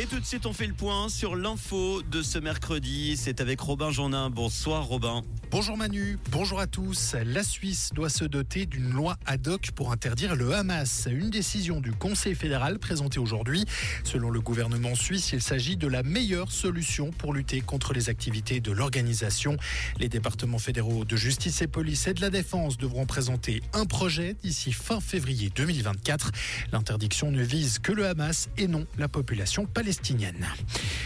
Et tout de suite, on fait le point sur l'info de ce mercredi. C'est avec Robin Journin. Bonsoir Robin. Bonjour Manu, bonjour à tous. La Suisse doit se doter d'une loi ad hoc pour interdire le Hamas. Une décision du Conseil fédéral présentée aujourd'hui. Selon le gouvernement suisse, il s'agit de la meilleure solution pour lutter contre les activités de l'organisation. Les départements fédéraux de justice et police et de la défense devront présenter un projet d'ici fin février 2024. L'interdiction ne vise que le Hamas et non la population palestinienne.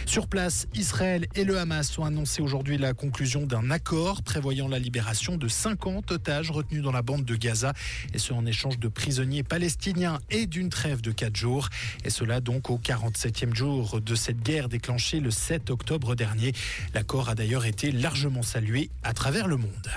Sur place, Israël et le Hamas ont annoncé aujourd'hui la conclusion d'un accord prévoyant la libération de 50 otages retenus dans la bande de Gaza, et ce en échange de prisonniers palestiniens et d'une trêve de 4 jours. Et cela donc au 47e jour de cette guerre déclenchée le 7 octobre dernier. L'accord a d'ailleurs été largement salué à travers le monde.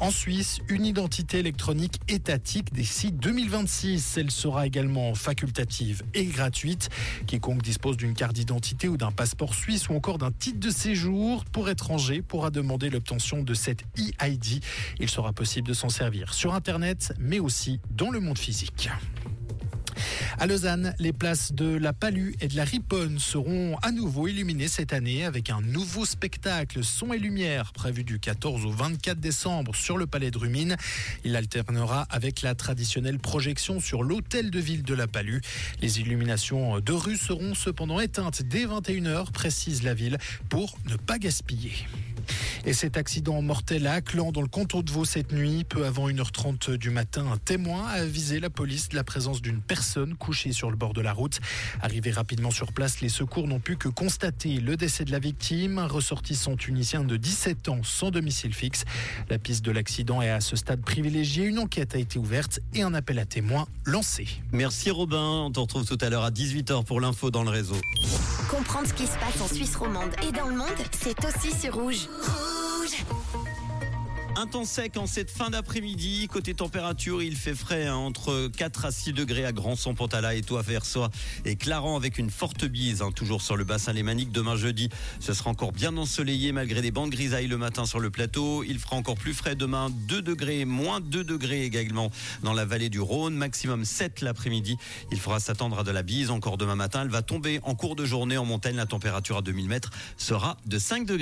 En Suisse, une identité électronique étatique d'ici 2026. Elle sera également facultative et gratuite. Quiconque dispose d'une carte d'identité ou d'un passeport suisse ou encore d'un titre de séjour pour étranger pourra demander l'obtention de cette e-ID. Il sera possible de s'en servir sur Internet, mais aussi dans le monde physique. À Lausanne, les places de la Palue et de la Riponne seront à nouveau illuminées cette année avec un nouveau spectacle son et lumière prévu du 14 au 24 décembre sur le Palais de Rumine. Il alternera avec la traditionnelle projection sur l'hôtel de ville de la Palue. Les illuminations de rue seront cependant éteintes dès 21h, précise la ville, pour ne pas gaspiller. Et cet accident mortel à Aclan, dans le canton de Vaud cette nuit, peu avant 1h30 du matin, un témoin a avisé la police de la présence d'une personne couchée sur le bord de la route. Arrivé rapidement sur place, les secours n'ont pu que constater le décès de la victime, un ressortissant tunisien de 17 ans sans domicile fixe. La piste de l'accident est à ce stade privilégiée. Une enquête a été ouverte et un appel à témoins lancé. Merci Robin. On te retrouve tout à l'heure à 18h pour l'info dans le réseau. Comprendre ce qui se passe en Suisse romande et dans le monde, c'est aussi sur Rouge. Un temps sec en cette fin d'après-midi. Côté température, il fait frais hein, entre 4 à 6 degrés à Grand Son Pantala et Toit Versoix et Clarent avec une forte bise, hein, toujours sur le bassin lémanique. Demain jeudi, ce sera encore bien ensoleillé malgré des bandes grisailles le matin sur le plateau. Il fera encore plus frais demain, 2 degrés, moins 2 degrés également dans la vallée du Rhône, maximum 7 l'après-midi. Il faudra s'attendre à de la bise encore demain matin. Elle va tomber en cours de journée en montagne. La température à 2000 mètres sera de 5 degrés.